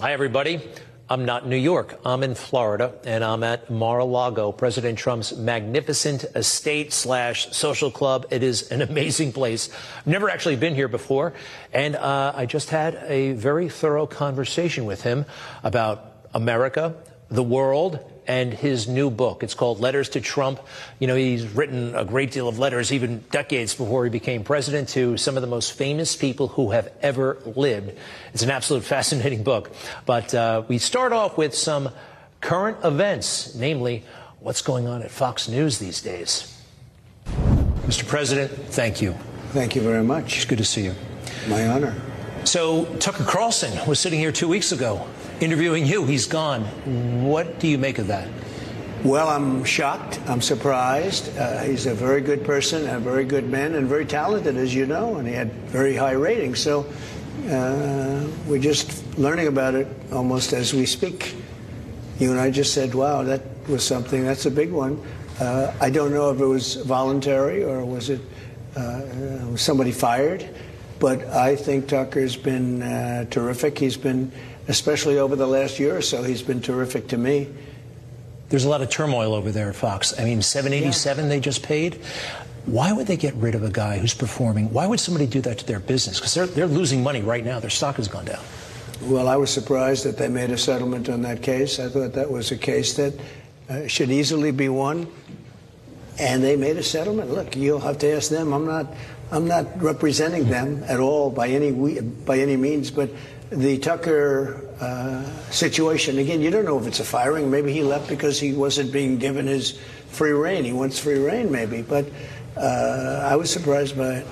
Hi, everybody. I'm not in New York. I'm in Florida, and I'm at Mar-a-Lago, President Trump's magnificent estate slash social club. It is an amazing place. I've never actually been here before, and uh, I just had a very thorough conversation with him about America, the world, and his new book. It's called Letters to Trump. You know, he's written a great deal of letters, even decades before he became president, to some of the most famous people who have ever lived. It's an absolute fascinating book. But uh, we start off with some current events, namely what's going on at Fox News these days. Mr. President, thank you. Thank you very much. It's good to see you. My honor. So, Tucker Carlson was sitting here two weeks ago interviewing you. He's gone. What do you make of that? Well, I'm shocked. I'm surprised. Uh, he's a very good person, a very good man, and very talented, as you know, and he had very high ratings. So uh, we're just learning about it almost as we speak. You and I just said, wow, that was something, that's a big one. Uh, I don't know if it was voluntary or was it uh, somebody fired, but I think Tucker's been uh, terrific. He's been especially over the last year or so. He's been terrific to me. There's a lot of turmoil over there at Fox. I mean, 787 yeah. they just paid. Why would they get rid of a guy who's performing? Why would somebody do that to their business? Because they're, they're losing money right now. Their stock has gone down. Well, I was surprised that they made a settlement on that case. I thought that was a case that uh, should easily be won. And they made a settlement. Look, you'll have to ask them. I'm not, I'm not representing them at all by any by any means. But the Tucker uh, situation, again, you don't know if it's a firing. Maybe he left because he wasn't being given his free rein. He wants free rein, maybe. But uh, I was surprised by it.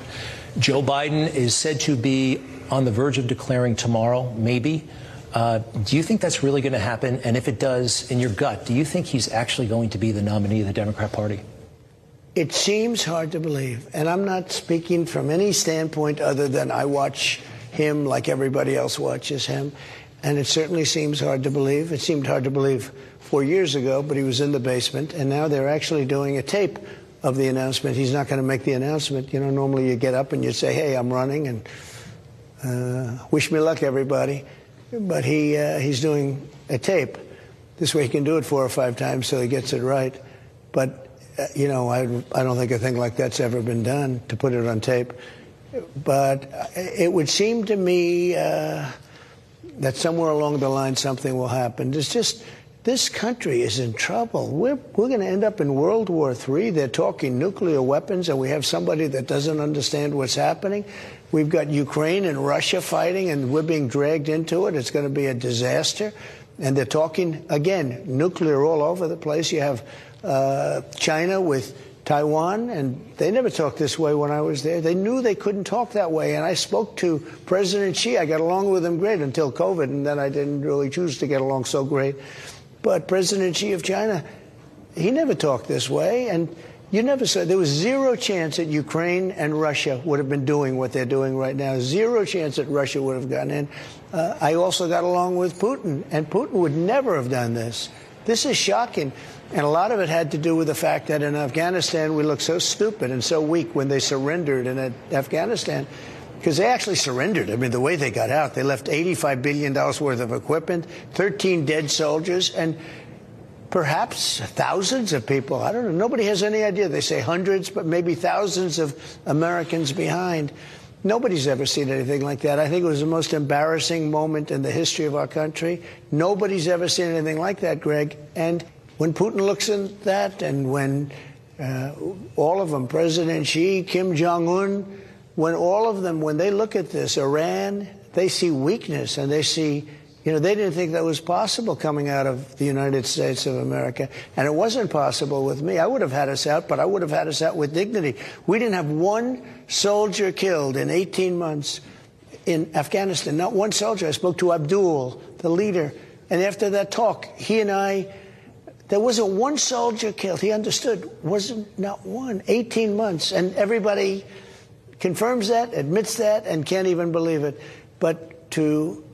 Joe Biden is said to be on the verge of declaring tomorrow, maybe. Uh, do you think that's really going to happen? And if it does, in your gut, do you think he's actually going to be the nominee of the Democrat Party? It seems hard to believe. And I'm not speaking from any standpoint other than I watch him like everybody else watches him. And it certainly seems hard to believe. It seemed hard to believe four years ago, but he was in the basement. And now they're actually doing a tape of the announcement. He's not going to make the announcement. You know, normally you get up and you say, hey, I'm running and uh, wish me luck, everybody. But he, uh, he's doing a tape. This way he can do it four or five times so he gets it right. But, you know, I, I don't think a thing like that's ever been done to put it on tape. But it would seem to me uh, that somewhere along the line something will happen. It's just this country is in trouble. We're, we're going to end up in World War III. They're talking nuclear weapons, and we have somebody that doesn't understand what's happening. We've got Ukraine and Russia fighting, and we're being dragged into it. It's going to be a disaster. And they're talking, again, nuclear all over the place. You have uh, China with Taiwan, and they never talked this way when I was there. They knew they couldn't talk that way, and I spoke to President Xi. I got along with him great until COVID, and then I didn't really choose to get along so great. But President Xi of China, he never talked this way, and you never said there was zero chance that Ukraine and Russia would have been doing what they're doing right now. Zero chance that Russia would have gotten in. Uh, I also got along with Putin, and Putin would never have done this. This is shocking. And a lot of it had to do with the fact that in Afghanistan we looked so stupid and so weak when they surrendered in Afghanistan because they actually surrendered. I mean, the way they got out, they left $85 billion worth of equipment, 13 dead soldiers, and perhaps thousands of people. I don't know. Nobody has any idea. They say hundreds, but maybe thousands of Americans behind. Nobody's ever seen anything like that. I think it was the most embarrassing moment in the history of our country. Nobody's ever seen anything like that, Greg. And when Putin looks at that and when uh, all of them, President Xi, Kim Jong un, when all of them, when they look at this, Iran, they see weakness and they see You know, they didn't think that was possible coming out of the United States of America. And it wasn't possible with me. I would have had us out, but I would have had us out with dignity. We didn't have one soldier killed in 18 months in Afghanistan. Not one soldier. I spoke to Abdul, the leader. And after that talk, he and I, there wasn't one soldier killed. He understood. Wasn't not one. 18 months. And everybody confirms that, admits that, and can't even believe it. But to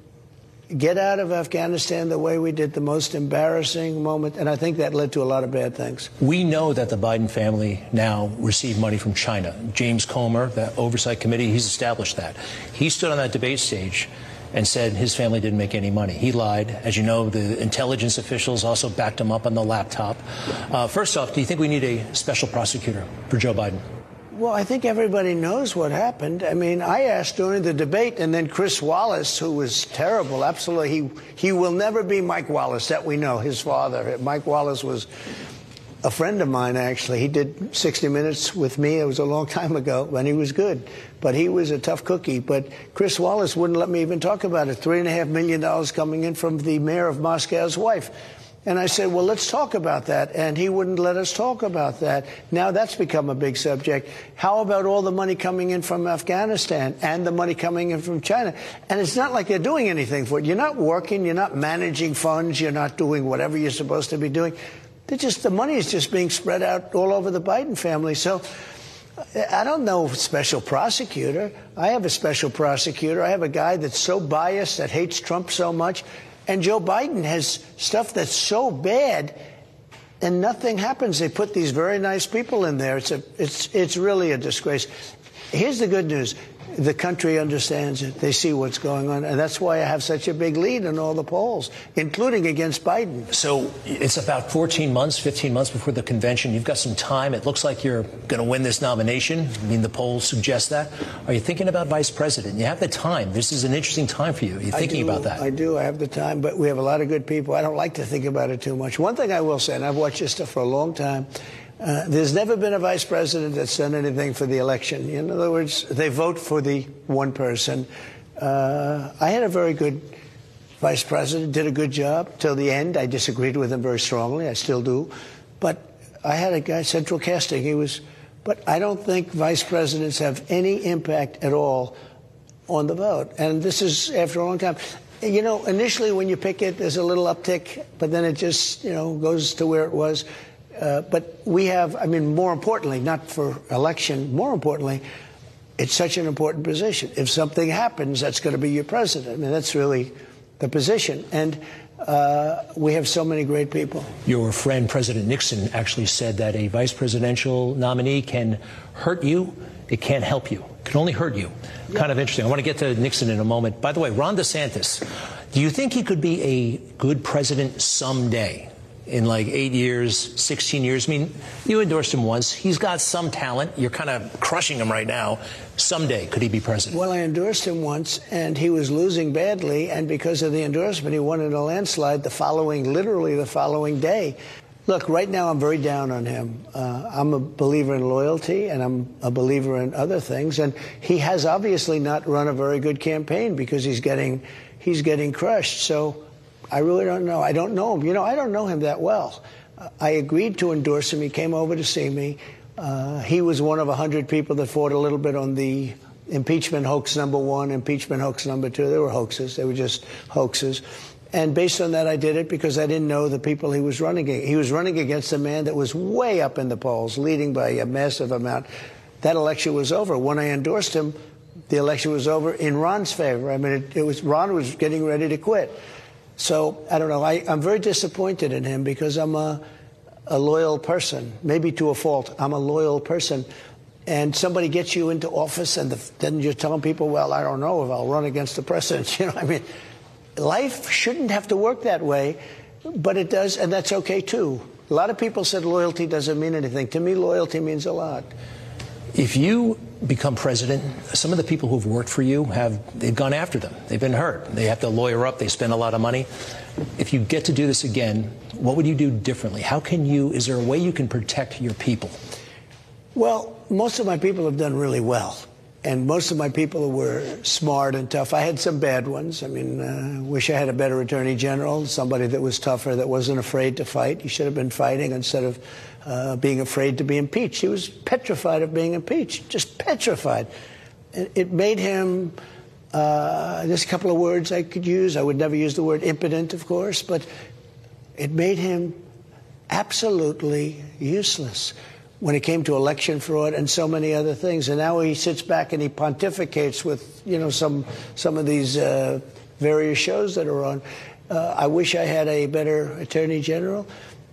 get out of Afghanistan the way we did, the most embarrassing moment, and I think that led to a lot of bad things. We know that the Biden family now received money from China. James Comer, the oversight committee, he's established that. He stood on that debate stage and said his family didn't make any money. He lied. As you know, the intelligence officials also backed him up on the laptop. Uh, first off, do you think we need a special prosecutor for Joe Biden? Well, I think everybody knows what happened. I mean, I asked during the debate, and then Chris Wallace, who was terrible, absolutely, he, he will never be Mike Wallace, that we know, his father. Mike Wallace was a friend of mine, actually. He did 60 Minutes with me. It was a long time ago, and he was good. But he was a tough cookie. But Chris Wallace wouldn't let me even talk about it. $3.5 million coming in from the mayor of Moscow's wife. And I said, well, let's talk about that. And he wouldn't let us talk about that. Now that's become a big subject. How about all the money coming in from Afghanistan and the money coming in from China? And it's not like they're doing anything for it. You're not working. You're not managing funds. You're not doing whatever you're supposed to be doing. They're just, the money is just being spread out all over the Biden family. So I don't know special prosecutor. I have a special prosecutor. I have a guy that's so biased that hates Trump so much and Joe Biden has stuff that's so bad and nothing happens. They put these very nice people in there. It's a, it's, it's really a disgrace. Here's the good news the country understands it. They see what's going on. And that's why I have such a big lead in all the polls, including against Biden. So it's about 14 months, 15 months before the convention. You've got some time. It looks like you're going to win this nomination. I mean, the polls suggest that. Are you thinking about vice president? You have the time. This is an interesting time for you. Are you thinking do, about that? I do. I have the time, but we have a lot of good people. I don't like to think about it too much. One thing I will say, and I've watched this stuff for a long time, uh, there's never been a vice president that's done anything for the election. In other words, they vote for the one person. Uh, I had a very good vice president, did a good job till the end. I disagreed with him very strongly. I still do. But I had a guy, central casting. He was, but I don't think vice presidents have any impact at all on the vote. And this is after a long time. You know, initially when you pick it, there's a little uptick, but then it just, you know, goes to where it was. Uh, but we have, I mean, more importantly, not for election, more importantly, it's such an important position. If something happens, that's going to be your president. I mean, that's really the position. And uh, we have so many great people. Your friend, President Nixon, actually said that a vice presidential nominee can hurt you, it can't help you. It can only hurt you. Yeah. Kind of interesting. I want to get to Nixon in a moment. By the way, Ron DeSantis, do you think he could be a good president someday? In like eight years, 16 years. I mean, you endorsed him once. He's got some talent. You're kind of crushing him right now. Someday, could he be president? Well, I endorsed him once, and he was losing badly. And because of the endorsement, he won in a landslide the following, literally the following day. Look, right now I'm very down on him. Uh, I'm a believer in loyalty, and I'm a believer in other things. And he has obviously not run a very good campaign because he's getting he's getting crushed. So I really don't know. I don't know him. You know, I don't know him that well. I agreed to endorse him. He came over to see me. Uh, he was one of a hundred people that fought a little bit on the impeachment hoax number one, impeachment hoax number two. They were hoaxes. They were just hoaxes. And based on that, I did it because I didn't know the people he was running against. He was running against a man that was way up in the polls, leading by a massive amount. That election was over. When I endorsed him, the election was over in Ron's favor. I mean, it, it was Ron was getting ready to quit. So I don't know. I, am very disappointed in him because I'm a, a loyal person, maybe to a fault. I'm a loyal person. And somebody gets you into office, and the, then you're telling people, well, I don't know if I'll run against the president. You know, I mean, life shouldn't have to work that way, but it does, and that's okay too. A lot of people said loyalty doesn't mean anything. To me, loyalty means a lot. If you become president, some of the people who've worked for you have they've gone after them. They've been hurt. They have to lawyer up. They spend a lot of money. If you get to do this again, what would you do differently? How can you? Is there a way you can protect your people? Well, most of my people have done really well. and most of my people were smart and tough. I had some bad ones. I mean, uh, wish I had a better attorney general, somebody that was tougher, that wasn't afraid to fight. He should have been fighting instead of uh, being afraid to be impeached. He was petrified of being impeached, just petrified. It, made him. Uh, there's a couple of words I could use. I would never use the word impotent, of course, but it made him absolutely useless when it came to election fraud and so many other things. And now he sits back and he pontificates with, you know, some some of these uh, various shows that are on. Uh, I wish I had a better attorney general,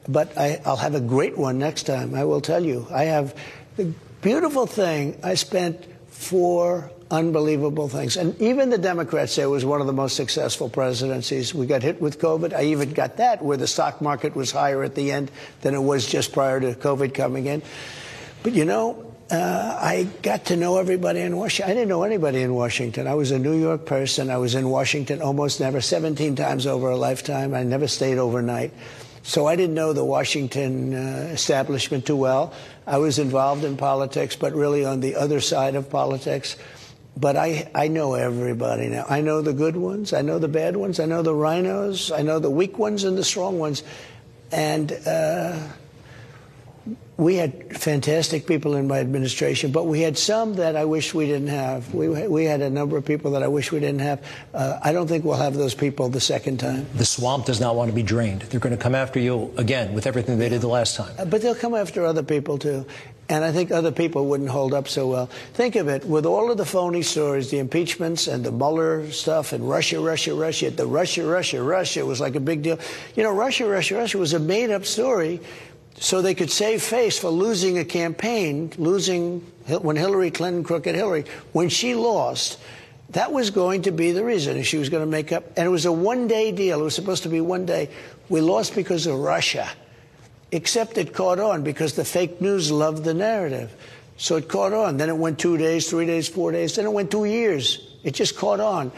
but I, I'll have a great one next time. I will tell you. I have the beautiful thing. I spent four unbelievable things. And even the Democrats say it was one of the most successful presidencies. We got hit with COVID. I even got that where the stock market was higher at the end than it was just prior to COVID coming in. But you know, uh, I got to know everybody in Washington. I didn't know anybody in Washington. I was a New York person. I was in Washington almost never, 17 times over a lifetime. I never stayed overnight. So I didn't know the Washington uh, establishment too well. I was involved in politics, but really on the other side of politics. But I, I know everybody now. I know the good ones. I know the bad ones. I know the rhinos. I know the weak ones and the strong ones. And uh, we had fantastic people in my administration, but we had some that I wish we didn't have. We, we had a number of people that I wish we didn't have. Uh, I don't think we'll have those people the second time. The swamp does not want to be drained. They're going to come after you again with everything they did the last time. Uh, but they'll come after other people too. And I think other people wouldn't hold up so well. Think of it with all of the phony stories, the impeachments and the Mueller stuff and Russia, Russia, Russia. The Russia, Russia, Russia was like a big deal. You know, Russia, Russia, Russia was a made up story so they could save face for losing a campaign, losing when Hillary Clinton, crooked Hillary, when she lost. That was going to be the reason. She was going to make up. And it was a one day deal. It was supposed to be one day. We lost because of Russia except it caught on because the fake news loved the narrative. So it caught on. Then it went two days, three days, four days. Then it went two years. It just caught on.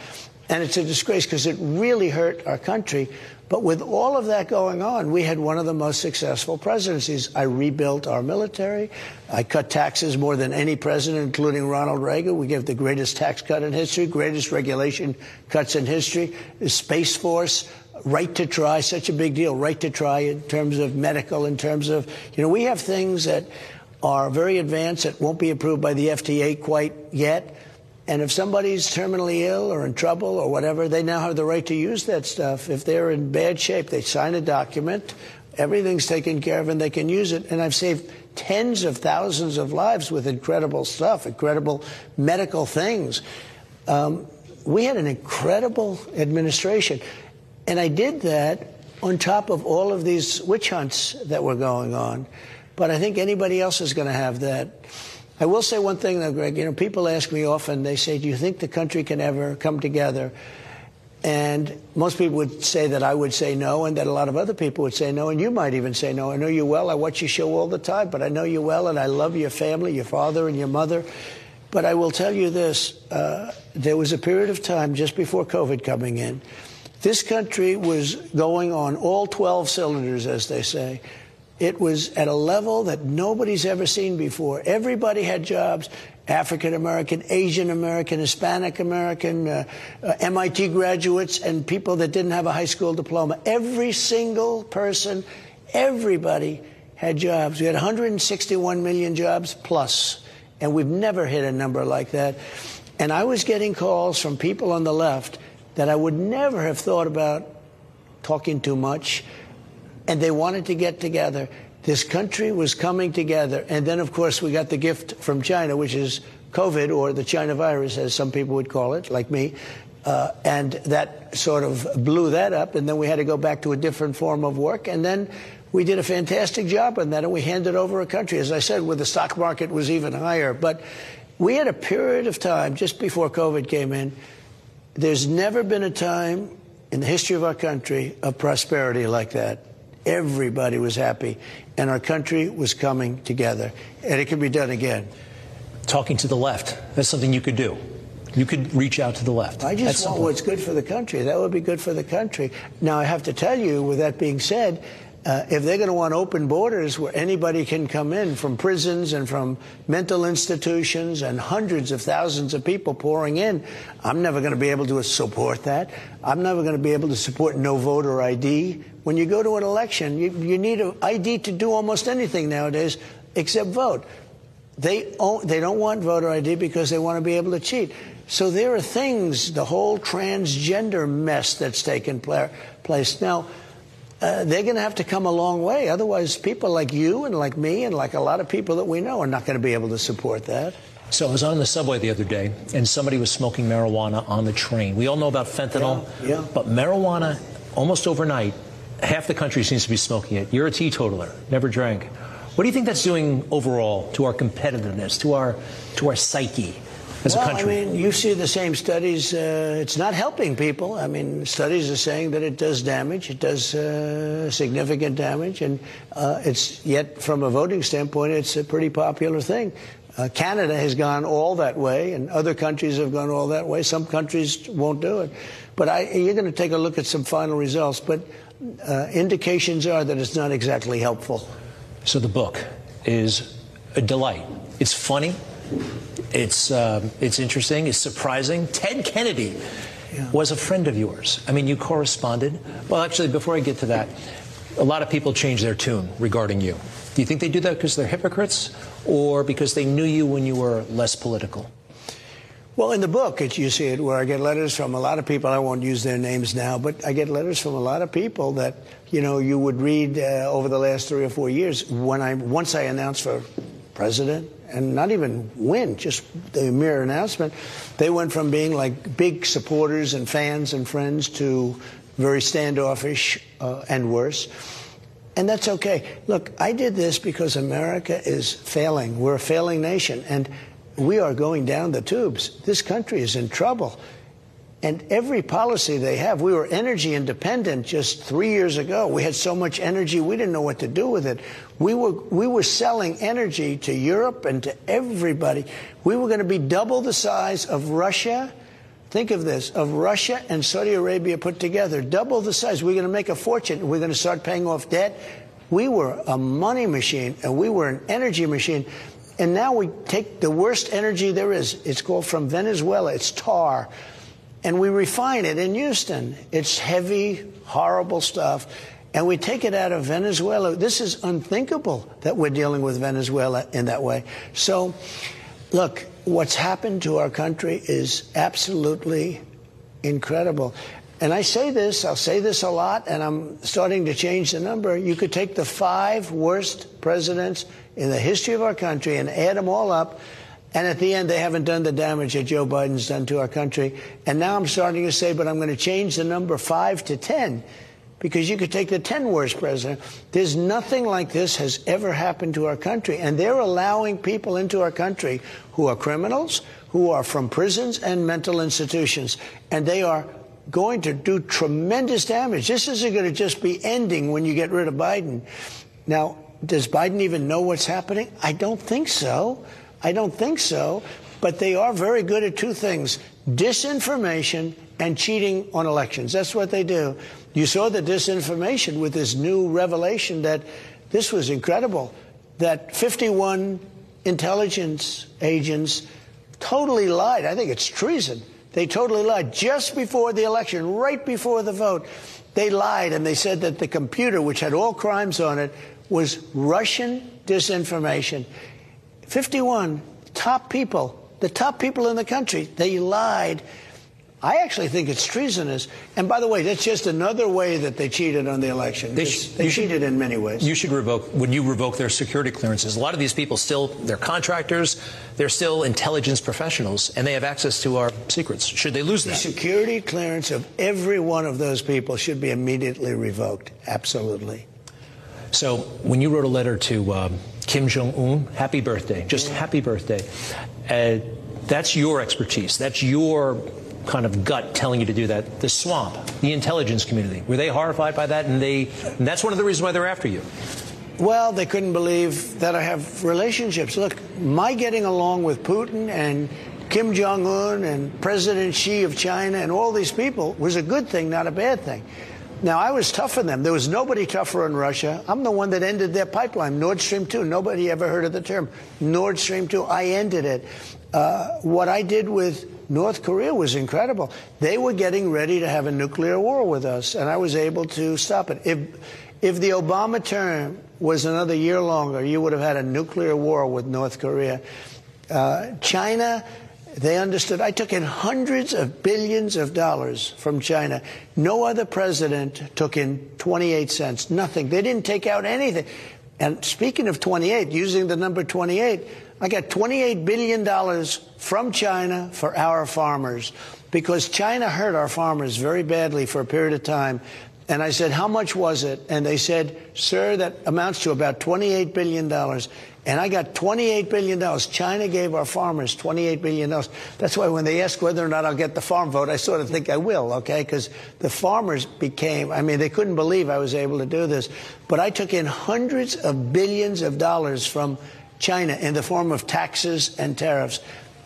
And it's a disgrace because it really hurt our country. But with all of that going on, we had one of the most successful presidencies. I rebuilt our military. I cut taxes more than any president, including Ronald Reagan. We gave the greatest tax cut in history, greatest regulation cuts in history. The Space Force, right to try, such a big deal, right to try in terms of medical, in terms of, you know, we have things that are very advanced that won't be approved by the FDA quite yet. And if somebody's terminally ill or in trouble or whatever, they now have the right to use that stuff. If they're in bad shape, they sign a document, everything's taken care of, and they can use it. And I've saved tens of thousands of lives with incredible stuff, incredible medical things. Um, we had an incredible administration. And I did that on top of all of these witch hunts that were going on. But I think anybody else is going to have that. I will say one thing, though, Greg. You know, people ask me often, they say, Do you think the country can ever come together? And most people would say that I would say no, and that a lot of other people would say no, and you might even say no. I know you well. I watch your show all the time, but I know you well, and I love your family, your father and your mother. But I will tell you this uh, there was a period of time just before COVID coming in this country was going on all 12 cylinders, as they say. It was at a level that nobody's ever seen before. Everybody had jobs. African American, Asian American, Hispanic American, uh, uh, MIT graduates, and people that didn't have a high school diploma. Every single person, everybody had jobs. We had 161 million jobs plus, and we've never hit a number like that. And I was getting calls from people on the left that I would never have thought about talking too much. And they wanted to get together. This country was coming together. And then, of course, we got the gift from China, which is COVID or the China virus, as some people would call it, like me. Uh, and that sort of blew that up. And then we had to go back to a different form of work. And then we did a fantastic job on that. And we handed over a country, as I said, where the stock market was even higher. But we had a period of time just before COVID came in there's never been a time in the history of our country of prosperity like that. Everybody was happy, and our country was coming together. And it can be done again. Talking to the left, that's something you could do. You could reach out to the left. I just want what's good for the country. That would be good for the country. Now, I have to tell you, with that being said, uh, if they're going to want open borders where anybody can come in from prisons and from mental institutions and hundreds of thousands of people pouring in, I'm never going to be able to support that. I'm never going to be able to support no voter ID. When you go to an election, you, you need an ID to do almost anything nowadays except vote. They, they don't want voter ID because they want to be able to cheat. So there are things, the whole transgender mess that's taken place. Now, uh, they're going to have to come a long way. Otherwise, people like you and like me and like a lot of people that we know are not going to be able to support that. So I was on the subway the other day, and somebody was smoking marijuana on the train. We all know about fentanyl, yeah, yeah. but marijuana, almost overnight, half the country seems to be smoking it. You're a teetotaler, never drank. What do you think that's doing overall to our competitiveness, to our to our psyche? As well, a country? I mean, you see the same studies. Uh, it's not helping people. I mean, studies are saying that it does damage. It does uh, significant damage, and uh, it's yet from a voting standpoint, it's a pretty popular thing. Uh, Canada has gone all that way, and other countries have gone all that way. Some countries won't do it, but I, you're going to take a look at some final results. But uh, indications are that it's not exactly helpful. So the book is a delight. It's funny. It's um, it's interesting. It's surprising. Ted Kennedy yeah. was a friend of yours. I mean, you corresponded. Well, actually, before I get to that, a lot of people change their tune regarding you. Do you think they do that because they're hypocrites, or because they knew you when you were less political? Well, in the book, it, you see it where I get letters from a lot of people. I won't use their names now, but I get letters from a lot of people that you know you would read uh, over the last three or four years. When I once I announced for president, and not even win, just the mere announcement, they went from being like big supporters and fans and friends to very standoffish uh, and worse. And that's okay. Look, I did this because America is failing. We're a failing nation, and we are going down the tubes. This country is in trouble. And every policy they have, we were energy independent just three years ago. We had so much energy, we didn't know what to do with it. We were, we were selling energy to Europe and to everybody. We were going to be double the size of Russia. Think of this of Russia and Saudi Arabia put together, double the size. We're going to make a fortune. We're going to start paying off debt. We were a money machine and we were an energy machine. And now we take the worst energy there is. It's called from Venezuela. It's tar and we refine it in Houston. It's heavy, horrible stuff. And we take it out of Venezuela. This is unthinkable that we're dealing with Venezuela in that way. So, look, what's happened to our country is absolutely incredible. And I say this, I'll say this a lot, and I'm starting to change the number. You could take the five worst presidents in the history of our country and add them all up and at the end, they haven't done the damage that Joe Biden's done to our country. And now I'm starting to say, but I'm going to change the number five to 10 because you could take the 10 worst president. There's nothing like this has ever happened to our country. And they're allowing people into our country who are criminals, who are from prisons and mental institutions. And they are going to do tremendous damage. This isn't going to just be ending when you get rid of Biden. Now, does Biden even know what's happening? I don't think so. I don't think so. But they are very good at two things disinformation and cheating on elections. That's what they do. You saw the disinformation with this new revelation that this was incredible that 51 intelligence agents totally lied. I think it's treason. They totally lied just before the election, right before the vote. They lied and they said that the computer, which had all crimes on it, was Russian disinformation. 51 top people, the top people in the country, they lied. I actually think it's treasonous. And by the way, that's just another way that they cheated on the election. They, sh- they cheated should, in many ways. You should revoke, when you revoke their security clearances, a lot of these people still, they're contractors, they're still intelligence professionals, and they have access to our secrets. Should they lose that? The security clearance of every one of those people should be immediately revoked. Absolutely. So when you wrote a letter to um, Kim Jong Un, happy birthday, just happy birthday. Uh, that's your expertise. That's your kind of gut telling you to do that. The swamp, the intelligence community, were they horrified by that? And they, and that's one of the reasons why they're after you. Well, they couldn't believe that I have relationships. Look, my getting along with Putin and Kim Jong Un and President Xi of China and all these people was a good thing, not a bad thing. Now, I was tough on them. There was nobody tougher on Russia. I'm the one that ended their pipeline, Nord Stream 2. Nobody ever heard of the term Nord Stream 2. I ended it. Uh, what I did with North Korea was incredible. They were getting ready to have a nuclear war with us, and I was able to stop it. If, if the Obama term was another year longer, you would have had a nuclear war with North Korea. Uh, China they understood. I took in hundreds of billions of dollars from China. No other president took in 28 cents. Nothing. They didn't take out anything. And speaking of 28, using the number 28, I got $28 billion from China for our farmers because China hurt our farmers very badly for a period of time. And I said, How much was it? And they said, Sir, that amounts to about $28 billion. And I got $28 billion. China gave our farmers $28 billion. That's why when they ask whether or not I'll get the farm vote, I sort of think I will, okay? Because the farmers became, I mean, they couldn't believe I was able to do this. But I took in hundreds of billions of dollars from China in the form of taxes and tariffs.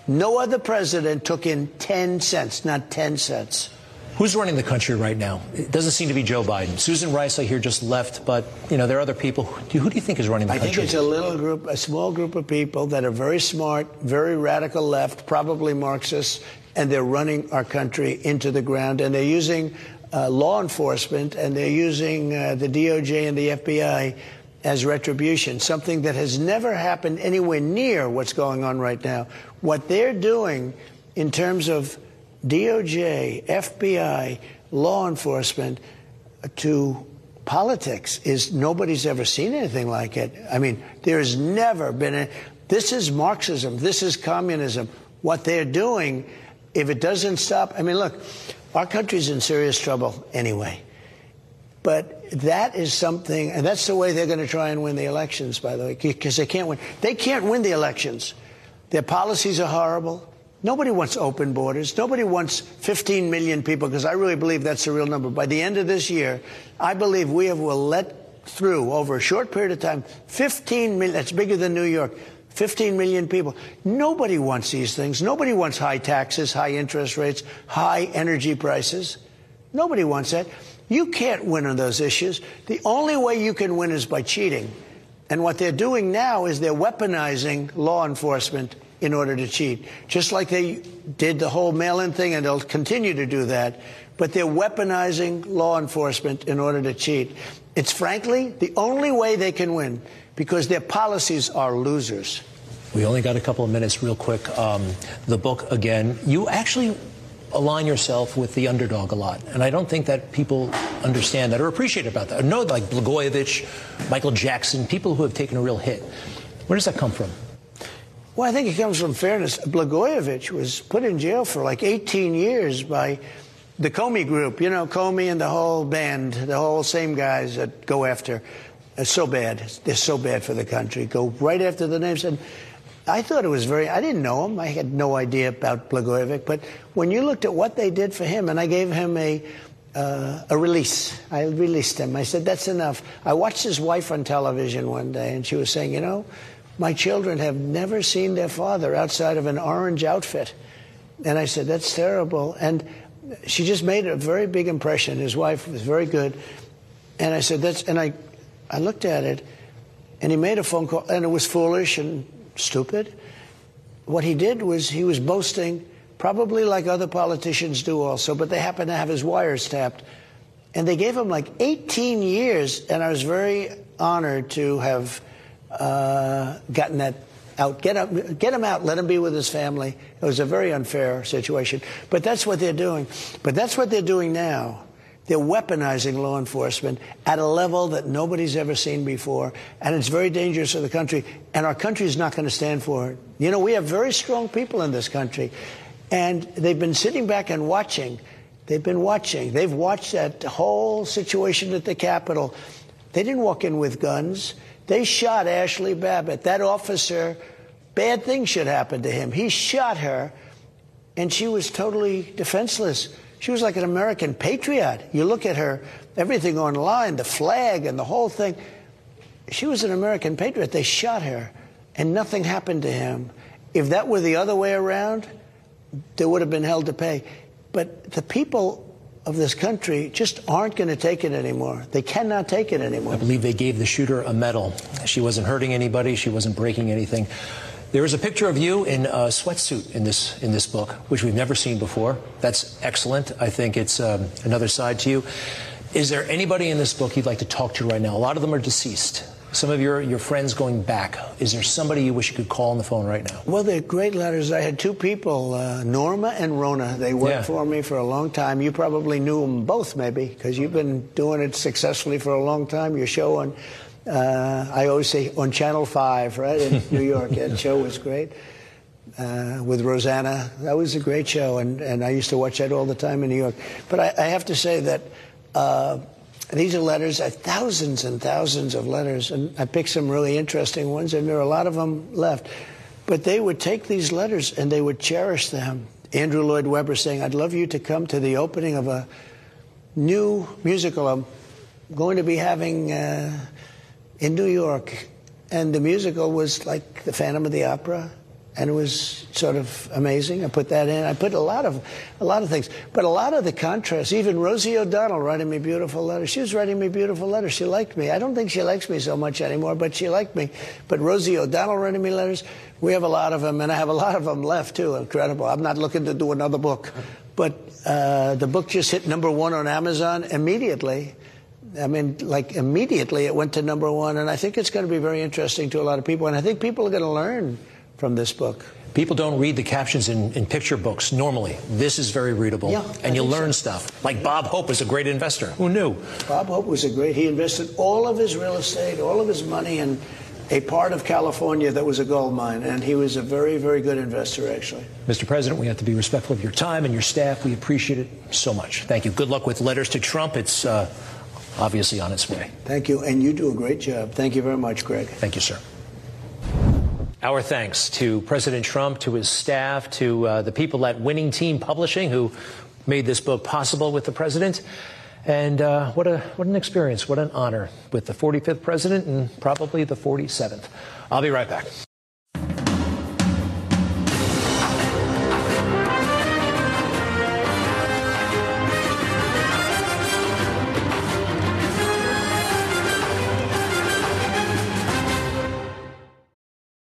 No other president took in 10 cents, not 10 cents. Who's running the country right now? It doesn't seem to be Joe Biden. Susan Rice, I hear, just left, but you know there are other people. Who do you think is running the I country? I think it's a little group, a small group of people that are very smart, very radical left, probably Marxists, and they're running our country into the ground. And they're using uh, law enforcement and they're using uh, the DOJ and the FBI as retribution, something that has never happened anywhere near what's going on right now. What they're doing in terms of DOJ, FBI, law enforcement to politics is nobody's ever seen anything like it. I mean, there's never been a. This is Marxism. This is communism. What they're doing, if it doesn't stop, I mean, look, our country's in serious trouble anyway. But that is something, and that's the way they're going to try and win the elections, by the way, because they can't win. They can't win the elections. Their policies are horrible. Nobody wants open borders. Nobody wants 15 million people, because I really believe that's the real number. By the end of this year, I believe we have, will let through over a short period of time 15 million. That's bigger than New York. 15 million people. Nobody wants these things. Nobody wants high taxes, high interest rates, high energy prices. Nobody wants that. You can't win on those issues. The only way you can win is by cheating. And what they're doing now is they're weaponizing law enforcement in order to cheat, just like they did the whole mail in thing, and they'll continue to do that. But they're weaponizing law enforcement in order to cheat. It's frankly the only way they can win because their policies are losers. We only got a couple of minutes, real quick. Um, the book, again, you actually align yourself with the underdog a lot. And I don't think that people understand that or appreciate about that. No, like Blagojevich, Michael Jackson, people who have taken a real hit. Where does that come from? Well, I think it comes from fairness. Blagojevich was put in jail for like 18 years by the Comey group. You know, Comey and the whole band, the whole same guys that go after. It's so bad. They're so bad for the country. Go right after the names. And I thought it was very, I didn't know him. I had no idea about Blagojevich. But when you looked at what they did for him, and I gave him a, uh, a release. I released him. I said, that's enough. I watched his wife on television one day, and she was saying, you know, my children have never seen their father outside of an orange outfit. And I said, That's terrible. And she just made a very big impression. His wife was very good. And I said, That's, and I, I looked at it, and he made a phone call, and it was foolish and stupid. What he did was he was boasting, probably like other politicians do also, but they happened to have his wires tapped. And they gave him like 18 years, and I was very honored to have uh, gotten that out. Get him, get him out. Let him be with his family. It was a very unfair situation. But that's what they're doing. But that's what they're doing now. They're weaponizing law enforcement at a level that nobody's ever seen before, and it's very dangerous for the country. And our country is not going to stand for it. You know, we have very strong people in this country, and they've been sitting back and watching. They've been watching. They've watched that whole situation at the Capitol. They didn't walk in with guns. They shot Ashli Babbitt. That officer, bad things should happen to him. He shot her, and she was totally defenseless. She was like an American patriot. You look at her, everything online, the flag and the whole thing. She was an American patriot. They shot her, and nothing happened to him. If that were the other way around, there would have been held to pay. But the people of this country just aren't going to take it anymore. They cannot take it anymore. I believe they gave the shooter a medal. She wasn't hurting anybody. She wasn't breaking anything. There is a picture of you in a sweatsuit in this in this book, which we've never seen before. That's excellent. I think it's um, another side to you. Is there anybody in this book you'd like to talk to right now? A lot of them are deceased. Some of your, your friends going back. Is there somebody you wish you could call on the phone right now? Well, they're great letters. I had two people, uh, Norma and Rhona. They worked Yeah. for me for a long time. You probably knew them both, maybe, because you've been doing it successfully for a long time. Your show on, uh, I always say, on Channel 5, right, in New York. That show was great. Uh, with Rosanna. That was a great show, and, and I used to watch that all the time in New York. But I, I have to say that these are letters, uh, thousands and thousands of letters, and I picked some really interesting ones, and there are a lot of them left. But they would take these letters and they would cherish them. Andrew Lloyd Webber saying, I'd love you to come to the opening of a new musical I'm going to be having uh, in New York. And the musical was like The Phantom of the Opera. And it was sort of amazing. I put that in. I put a lot of, a lot of things, but a lot of the contrast. Even Rosie O'Donnell writing me beautiful letters. She was writing me beautiful letters. She liked me. I don't think she likes me so much anymore, but she liked me. But Rosie O'Donnell writing me letters. We have a lot of them, and I have a lot of them left too. Incredible. I'm not looking to do another book, but uh, the book just hit number one on Amazon immediately. I mean, like immediately it went to number one, and I think it's going to be very interesting to a lot of people, and I think people are going to learn from this book. People don't read the captions in, in picture books normally. This is very readable, Yeah, I and you think learn so. stuff. Like Bob Hope is a great investor. Who knew? Bob Hope was a great. He invested all of his real estate, all of his money in a part of California that was a gold mine, and he was a very, very good investor, actually. Mr. President, we have to be respectful of your time and your staff. We appreciate it so much. Thank you. Good luck with letters to Trump. It's uh, obviously on its way. Thank you, and you do a great job. Thank you very much, Greg. Thank you, sir. Our thanks to President Trump, to his staff, to uh, the people at Winning Team Publishing who made this book possible with the president. And uh, what a what an experience, what an honor with the 45th president and probably the 47th. I'll be right back.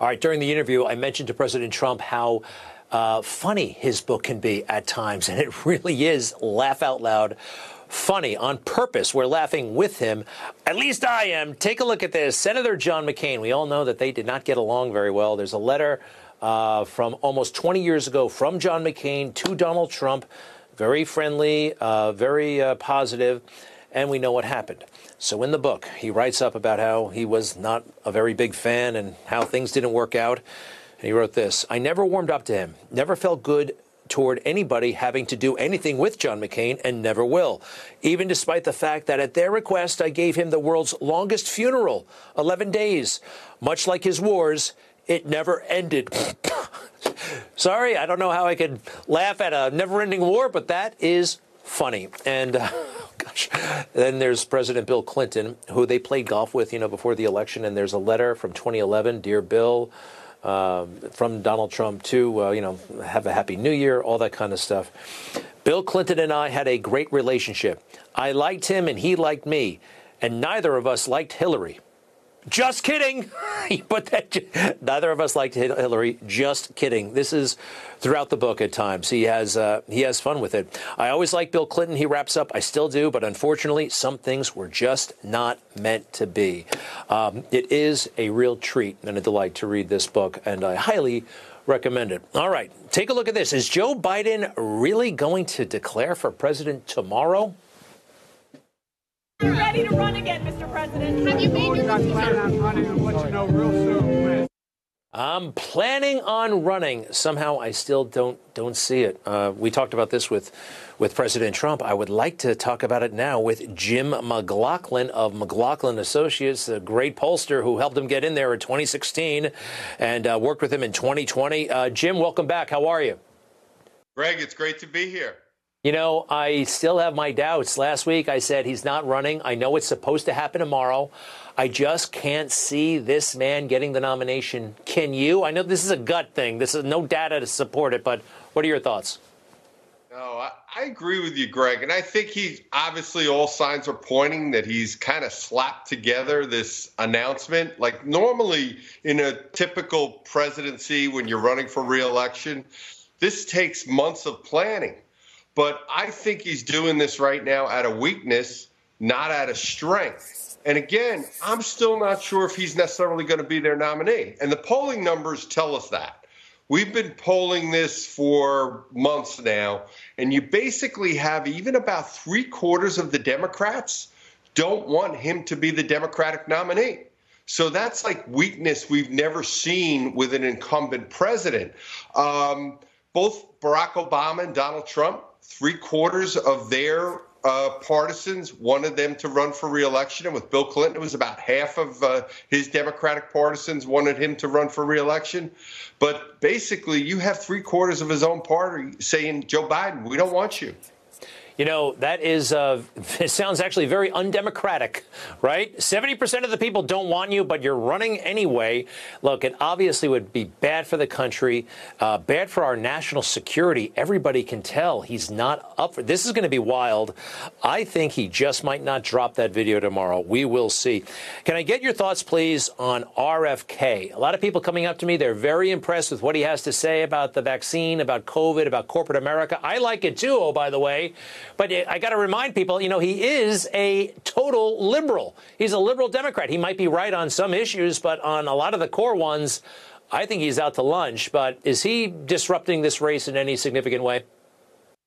All right, during the interview, I mentioned to President Trump how uh, funny his book can be at times, and it really is laugh out loud funny on purpose. We're laughing with him. At least I am. Take a look at this. Senator John McCain. We all know that they did not get along very well. There's a letter uh, from almost 20 years ago from John McCain to Donald Trump. Very friendly, uh, very uh, positive, and we know what happened. So in the book, he writes up about how he was not a very big fan and how things didn't work out. And he wrote this I never warmed up to him, never felt good toward anybody having to do anything with John McCain, and never will. Even despite the fact that at their request, I gave him the world's longest funeral 11 days. Much like his wars, it never ended. Sorry, I don't know how I could laugh at a never ending war, but that is funny. And uh, then there's President Bill Clinton, who they played golf with, you know, before the election. And there's a letter from 2011, dear Bill, um, from Donald Trump to, uh, you know, have a happy new year, all that kind of stuff. Bill Clinton and I had a great relationship. I liked him and he liked me, and neither of us liked Hillary. Just kidding. Put that. Neither of us liked Hillary. Just kidding. This is throughout the book at times. He has uh, he has fun with it. I always like Bill Clinton. He wraps up. I still do, but unfortunately, some things were just not meant to be. Um, it is a real treat and a delight to read this book, and I highly recommend it. All right, take a look at this. Is Joe Biden really going to declare for president tomorrow? You're ready to run again, Mr. President. Have you made your I plan on running and let you know real soon when. I'm planning on running. Somehow, I still don't don't see it. Uh, we talked about this with with President Trump. I would like to talk about it now with Jim McLaughlin of McLaughlin Associates, the great pollster who helped him get in there in 2016 and uh, worked with him in 2020. Uh, Jim, welcome back. How are you? Greg, it's great to be here. You know, I still have my doubts. Last week I said he's not running. I know it's supposed to happen tomorrow. I just can't see this man getting the nomination. Can you? I know this is a gut thing. This is no data to support it, but what are your thoughts? No, I, I agree with you, Greg. And I think he obviously all signs are pointing that he's kind of slapped together this announcement. Like normally in a typical presidency when you're running for reelection, this takes months of planning. But I think he's doing this right now out of weakness, not out of strength. And again, I'm still not sure if he's necessarily going to be their nominee. And the polling numbers tell us that. We've been polling this for months now, and you basically have even about three quarters of the Democrats don't want him to be the Democratic nominee. So that's like weakness we've never seen with an incumbent president. Um, both Barack Obama and Donald Trump three quarters of their uh, partisans wanted them to run for reelection. And with Bill Clinton, it was about half of uh, his Democratic partisans wanted him to run for reelection. But basically, you have three quarters of his own party saying, Joe Biden, we don't want you. You know, that is, uh, it sounds actually very undemocratic, right? 70% of the people don't want you, but you're running anyway. Look, it obviously would be bad for the country, uh, bad for our national security. Everybody can tell he's not up for this. is going to be wild. I think he just might not drop that video tomorrow. We will see. Can I get your thoughts, please, on RFK? A lot of people coming up to me, they're very impressed with what he has to say about the vaccine, about COVID, about corporate America. I like it too, oh, by the way. But I got to remind people, you know, he is a total liberal. He's a liberal Democrat. He might be right on some issues, but on a lot of the core ones, I think he's out to lunch. But is he disrupting this race in any significant way?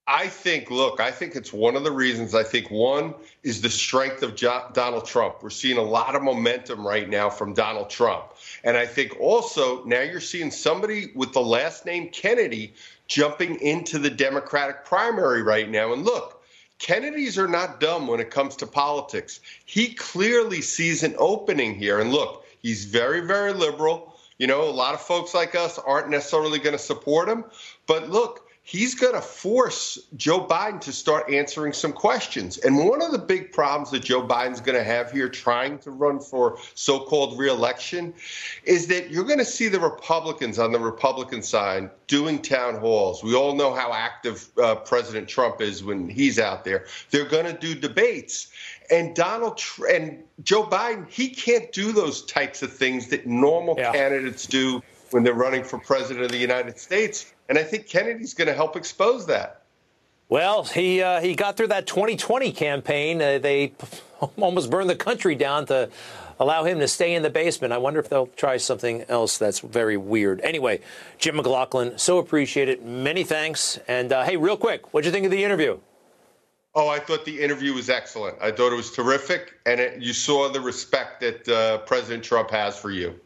I think, look, I think it's one of the reasons. I think one is the strength of jo- Donald Trump. We're seeing a lot of momentum right now from Donald Trump. And I think also now you're seeing somebody with the last name Kennedy jumping into the Democratic primary right now. And look, Kennedys are not dumb when it comes to politics. He clearly sees an opening here. And look, he's very, very liberal. You know, a lot of folks like us aren't necessarily going to support him. But look, he's going to force Joe Biden to start answering some questions. And one of the big problems that Joe Biden's going to have here trying to run for so called reelection is that you're going to see the Republicans on the Republican side doing town halls. We all know how active uh, President Trump is when he's out there. They're going to do debates. And Donald Tr- and Joe Biden, he can't do those types of things that normal yeah. candidates do when they're running for president of the United States. And I think Kennedy's going to help expose that. Well, he uh, he got through that 2020 campaign. Uh, they almost burned the country down to allow him to stay in the basement. I wonder if they'll try something else that's very weird. Anyway, Jim McLaughlin, so appreciate it. Many thanks. And uh, hey, real quick, what'd you think of the interview? Oh, I thought the interview was excellent. I thought it was terrific, and it, you saw the respect that uh, President Trump has for you.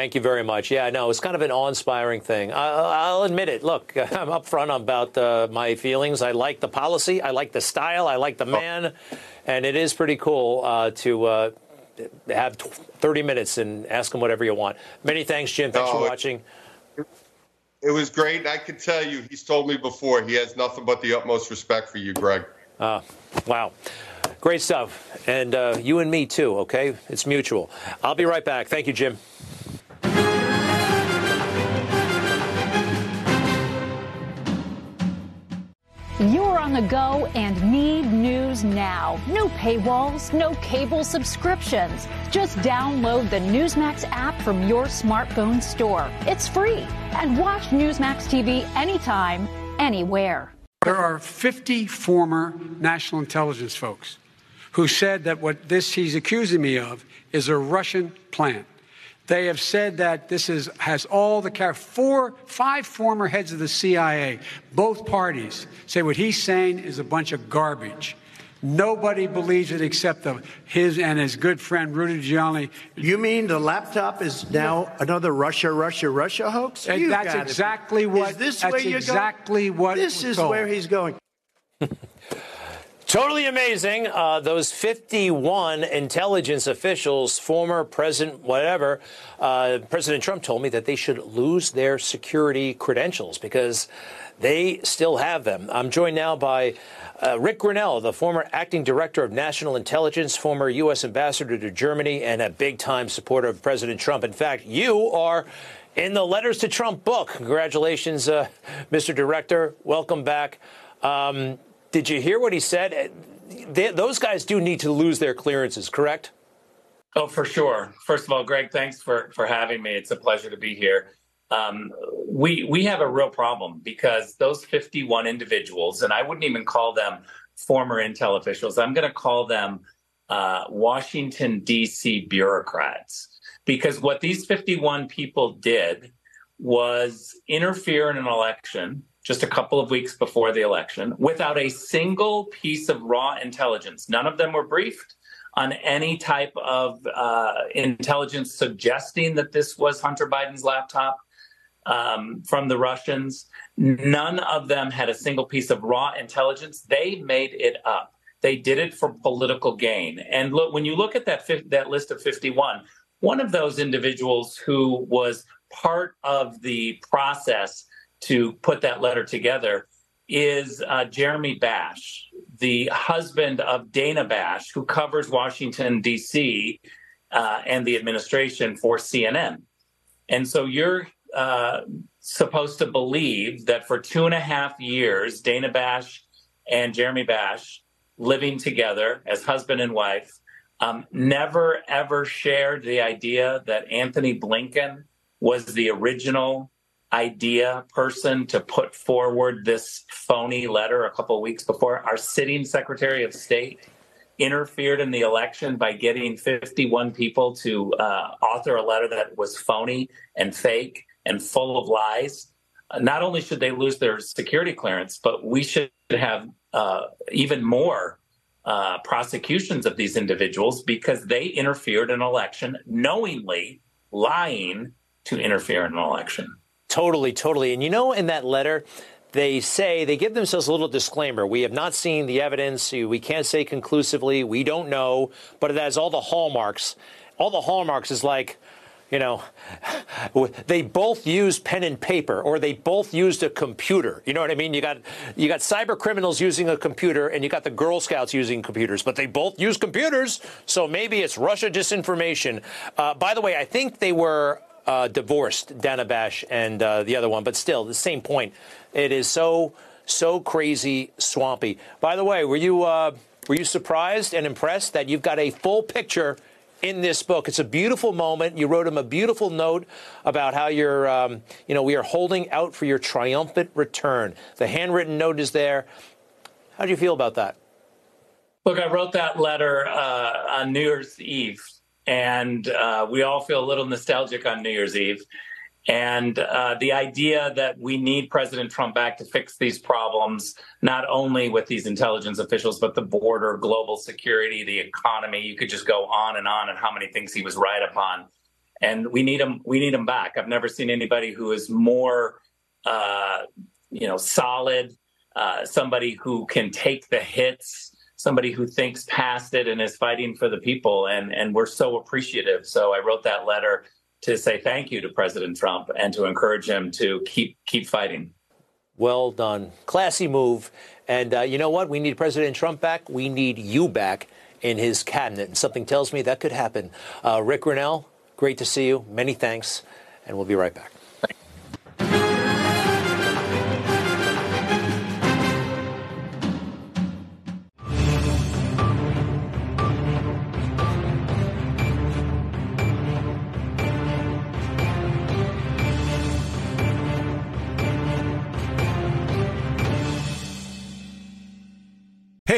Thank you very much. Yeah, no, it's kind of an awe-inspiring thing. I, will admit it. Look, I'm upfront about uh, my feelings. I like the policy. I like the style. I like the oh. man, and it is pretty cool uh, to uh, have 30 minutes and ask him whatever you want. Many thanks, Jim. Thanks for watching. It was great. I can tell you, he's told me before he has nothing but the utmost respect for you, Greg. Uh, wow. Great stuff. And uh, you and me, too, okay? It's mutual. I'll be right back. Thank you, Jim. You're on the go and need news now. No paywalls, no cable subscriptions. Just download the Newsmax app from your smartphone store. It's free. And watch Newsmax TV anytime, anywhere. There are 50 former national intelligence folks who said that what this he's accusing me of is a Russian plant. They have said that this is, has all the care. Four, five former heads of the CIA, both parties, say what he's saying is a bunch of garbage. Nobody believes it except the, his and his good friend Rudy Giuliani. You mean the laptop is now another Russia, Russia, Russia hoax? And You that's exactly be- what- Is this that's where you're exactly going? what This is going. where he's going. Totally amazing. Uh, those 51 intelligence officials, former president, whatever, uh, President Trump told me that they should lose their security credentials because they still have them. I'm joined now by uh, Ric Grenell, the former acting director of national intelligence, former U.S. ambassador to Germany, and a big time supporter of President Trump. In fact, you are in the Letters to Trump book. Congratulations, uh, Mr. Director. Welcome back. Um, did you hear what he said? They, those guys do need to lose their clearances, correct? Oh, for sure. First of all, Greg, thanks for for having me. It's a pleasure to be here. Um, we we have a real problem because those 51 individuals, and I wouldn't even call them former intel officials. I'm going to call them uh, Washington D.C. bureaucrats because what these 51 people did was interfere in an election just a couple of weeks before the election without a single piece of raw intelligence. None of them were briefed on any type of uh, intelligence suggesting that this was Hunter Biden's laptop um, from the Russians. None of them had a single piece of raw intelligence. They made it up. They did it for political gain. And look, when you look at that that list of 51, one of those individuals who was part of the process to put that letter together is uh, Jeremy Bash, the husband of Dana Bash, who covers Washington, D.C. Uh, and the administration for CNN. And so you're uh, supposed to believe that for two and a half years, Dana Bash and Jeremy Bash living together as husband and wife um, never ever shared the idea that Antony Blinken was the original idea person to put forward this phony letter a couple weeks before. Our sitting secretary of state interfered in the election by getting 51 people to uh, author a letter that was phony and fake and full of lies. Not only should they lose their security clearance but we should have uh, even more uh, prosecutions of these individuals because they interfered in an election knowingly lying to interfere in an election Totally, totally. And you know, in that letter, they say they give themselves a little disclaimer. We have not seen the evidence. We can't say conclusively. We don't know, but it has all the hallmarks. All the hallmarks is like, you know, they both used pen and paper, or they both used a computer. You know what I mean? You got you got cyber criminals using a computer, and you got the Girl Scouts using computers, but they both use computers. So maybe it's Russia disinformation. Uh, by the way, I think they were uh, divorced, Dana Bash and uh, the other one, but still the same point. It is so so crazy swampy. By the way, were you uh, were you surprised and impressed that you've got a full picture in this book? It's a beautiful moment. You wrote him a beautiful note about how you're, um, you know, we are holding out for your triumphant return. The handwritten note is there. How do you feel about that? Look, I wrote that letter uh, on New Year's Eve, and uh, we all feel a little nostalgic on New Year's Eve. And uh, the idea that we need President Trump back to fix these problems, not only with these intelligence officials, but the border, global security, the economy. You could just go on and on and how many things he was right upon. And we need him. We need him back. I've never seen anybody who is more, uh, you know, solid. Uh, somebody who can take the hits. Somebody who thinks past it and is fighting for the people. And and we're so appreciative. So I wrote that letter to say thank you to President Trump and to encourage him to keep keep fighting. Well done. Classy move. And uh, you know what? We need President Trump back. We need you back in his cabinet. And something tells me that could happen. Uh, Ric Grenell, great to see you. Many thanks. And we'll be right back.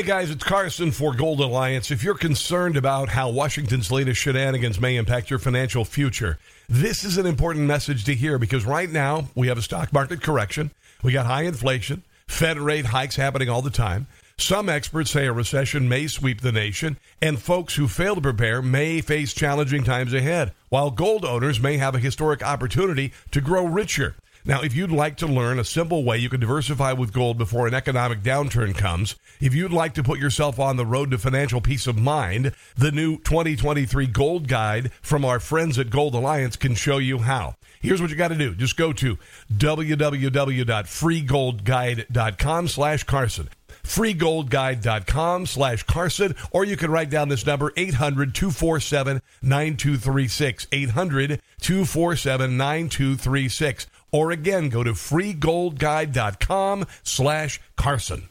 Hey guys, it's Carson for Golden Alliance. If you're concerned about how Washington's latest shenanigans may impact your financial future, this is an important message to hear because right now we have a stock market correction. We got high inflation, Fed rate hikes happening all the time. Some experts say a recession may sweep the nation, and folks who fail to prepare may face challenging times ahead, while gold owners may have a historic opportunity to grow richer. Now, if you'd like to learn a simple way you can diversify with gold before an economic downturn comes, if you'd like to put yourself on the road to financial peace of mind, the new 2023 Gold Guide from our friends at Gold Alliance can show you how. Here's what you got to do. Just go to www.freegoldguide.com slash Carson freegoldguide.com slash Carson, or you can write down this number, 800-247-9236, 800-247-9236. Or again, go to freegoldguide.com slash Carson.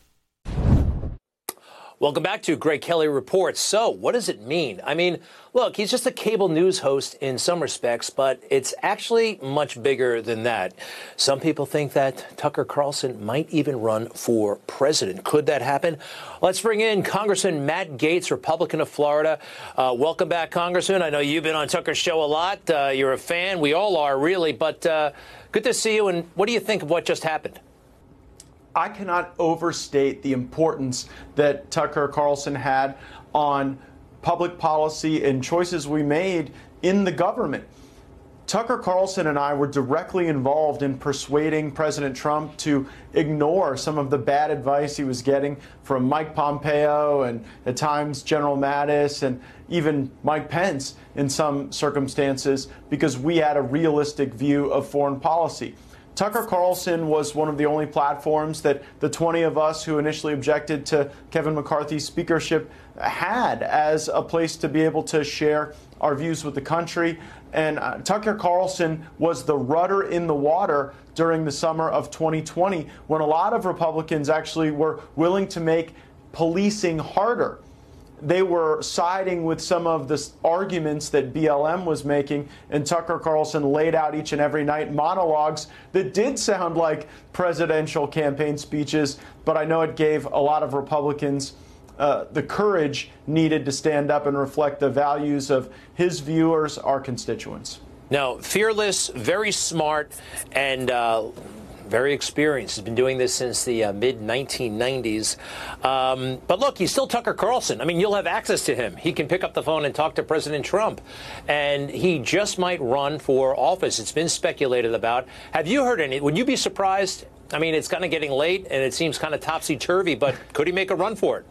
Welcome back to Greg Kelly Reports. So, what does it mean? I mean, look, he's just a cable news host in some respects, but it's actually much bigger than that. Some people think that Tucker Carlson might even run for president. Could that happen? Let's bring in Congressman Matt Gaetz, Republican of Florida. Uh, welcome back, Congressman. I know you've been on Tucker's show a lot. Uh, you're a fan. We all are, really. But uh, good to see you. And what do you think of what just happened? I cannot overstate the importance that Tucker Carlson had on public policy and choices we made in the government. Tucker Carlson and I were directly involved in persuading President Trump to ignore some of the bad advice he was getting from Mike Pompeo and at times General Mattis and even Mike Pence in some circumstances because we had a realistic view of foreign policy. Tucker Carlson was one of the only platforms that the 20 of us who initially objected to Kevin McCarthy's speakership had as a place to be able to share our views with the country. And uh, Tucker Carlson was the rudder in the water during the summer of 2020 when a lot of Republicans actually were willing to make policing harder they were siding with some of the arguments that BLM was making, and Tucker Carlson laid out each and every night monologues that did sound like presidential campaign speeches, but I know it gave a lot of Republicans. Uh, the courage needed to stand up and reflect the values of his viewers, our constituents. Now, fearless, very smart, and uh, very experienced. He's been doing this since the uh, mid 1990s. Um, but look, he's still Tucker Carlson. I mean, you'll have access to him. He can pick up the phone and talk to President Trump. And he just might run for office. It's been speculated about. Have you heard any? Would you be surprised? I mean, it's kind of getting late and it seems kind of topsy turvy, but could he make a run for it?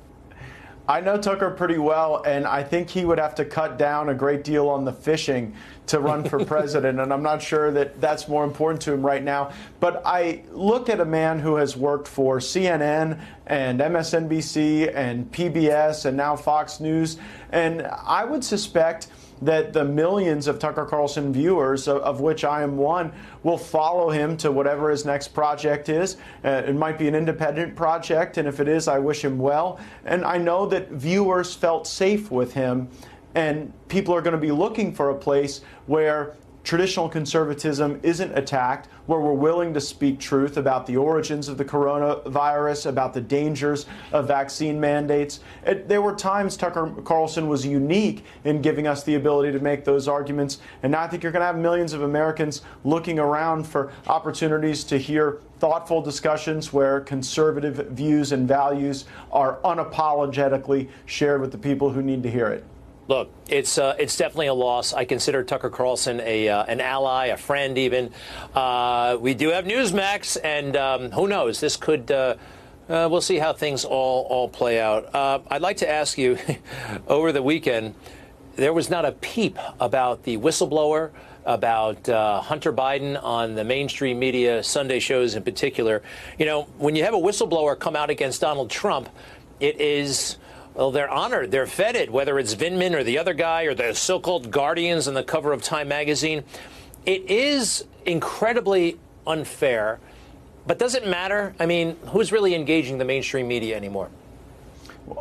I know Tucker pretty well, and I think he would have to cut down a great deal on the fishing to run for president. and I'm not sure that that's more important to him right now. But I look at a man who has worked for CNN and MSNBC and PBS and now Fox News, and I would suspect that the millions of Tucker Carlson viewers, of, which I am one, will follow him to whatever his next project is. Uh, it might be an independent project, and if it is, I wish him well. And I know that viewers felt safe with him, and people are going to be looking for a place where traditional conservatism isn't attacked, where we're willing to speak truth about the origins of the coronavirus, about the dangers of vaccine mandates. It, there were times Tucker Carlson was unique in giving us the ability to make those arguments. And now I think you're going to have millions of Americans looking around for opportunities to hear thoughtful discussions where conservative views and values are unapologetically shared with the people who need to hear it. Look, it's uh, it's definitely a loss. I consider Tucker Carlson a uh, an ally, a friend, even. Uh, we do have Newsmax, and um, who knows? This could. Uh, uh, we'll see how things all all play out. Uh, I'd like to ask you, over the weekend, there was not a peep about the whistleblower about Hunter Biden on the mainstream media Sunday shows in particular. You know, when you have a whistleblower come out against Donald Trump, it is well, they're honored, they're feted, whether it's Vindman or the other guy or the so called guardians on the cover of Time magazine. It is incredibly unfair, but does it matter? I mean, who's really engaging the mainstream media anymore?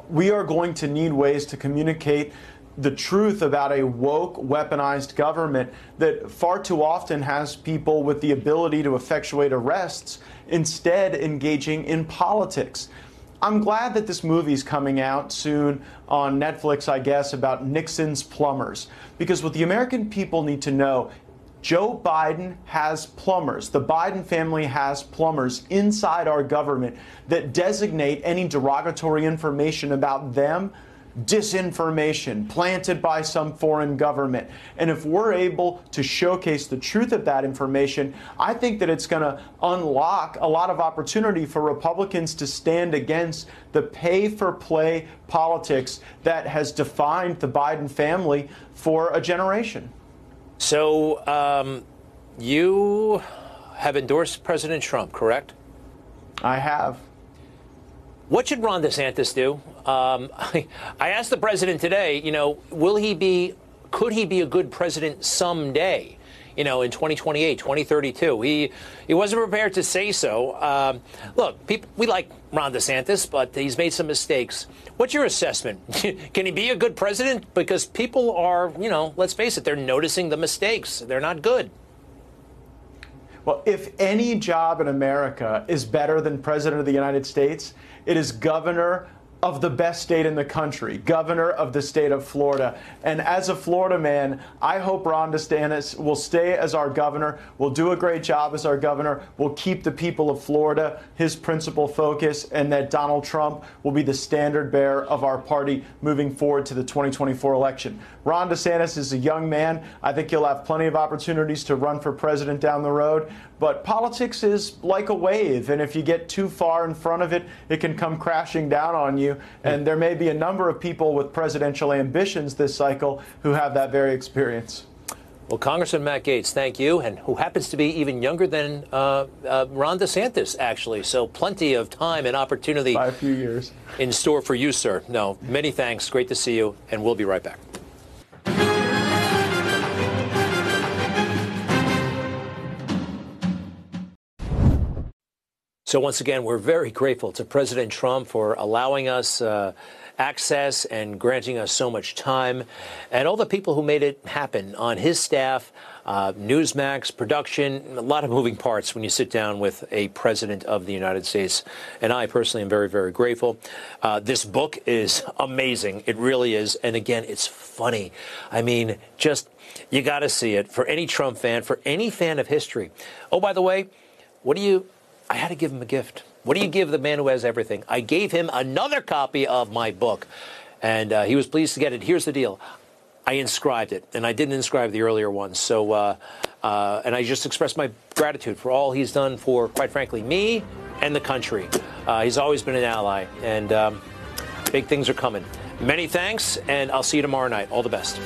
We are going to need ways to communicate the truth about a woke, weaponized government that far too often has people with the ability to effectuate arrests instead engaging in politics. I'm glad that this movie's coming out soon on Netflix, I guess, about Nixon's plumbers. Because what the American people need to know Joe Biden has plumbers. The Biden family has plumbers inside our government that designate any derogatory information about them disinformation planted by some foreign government. And if we're able to showcase the truth of that information, I think that it's going to unlock a lot of opportunity for Republicans to stand against the pay for play politics that has defined the Biden family for a generation. So, um, you have endorsed President Trump, correct? I have. What should Ron DeSantis do? Um, I, asked the president today, you know, will he be, could he be a good president someday? You know, in 2028, 2032. He he wasn't prepared to say so. Um, look, people, we like Ron DeSantis, but he's made some mistakes. What's your assessment? Can he be a good president? Because people are, you know, let's face it, they're noticing the mistakes. They're not good. Well, if any job in America is better than President of the United States, it is governor of the best state in the country, governor of the state of Florida. And as a Florida man, I hope Ron DeSantis will stay as our governor, will do a great job as our governor, will keep the people of Florida his principal focus, and that Donald Trump will be the standard bearer of our party moving forward to the 2024 election. Ron DeSantis is a young man. I think he'll have plenty of opportunities to run for president down the road. But politics is like a wave, and if you get too far in front of it, it can come crashing down on you. And there may be a number of people with presidential ambitions this cycle who have that very experience. Well, Congressman Matt Gaetz, thank you, and who happens to be even younger than uh, uh, Ron DeSantis, actually. So plenty of time and opportunity. By a few years. In store for you, sir. No, many thanks. Great to see you, and we'll be right back. So, once again, we're very grateful to President Trump for allowing us uh, access and granting us so much time, and all the people who made it happen on his staff, uh, Newsmax, production, a lot of moving parts when you sit down with a president of the United States. And I personally am very, very grateful. Uh, this book is amazing. It really is. And again, it's funny. I mean, just, you got to see it for any Trump fan, for any fan of history. Oh, by the way, what do you I had to give him a gift. What do you give the man who has everything? I gave him another copy of my book, and uh, he was pleased to get it. Here's the deal. I inscribed it, and I didn't inscribe the earlier ones. So, uh, uh, and I just expressed my gratitude for all he's done for, quite frankly, me and the country. Uh, he's always been an ally, and um, big things are coming. Many thanks, and I'll see you tomorrow night. All the best.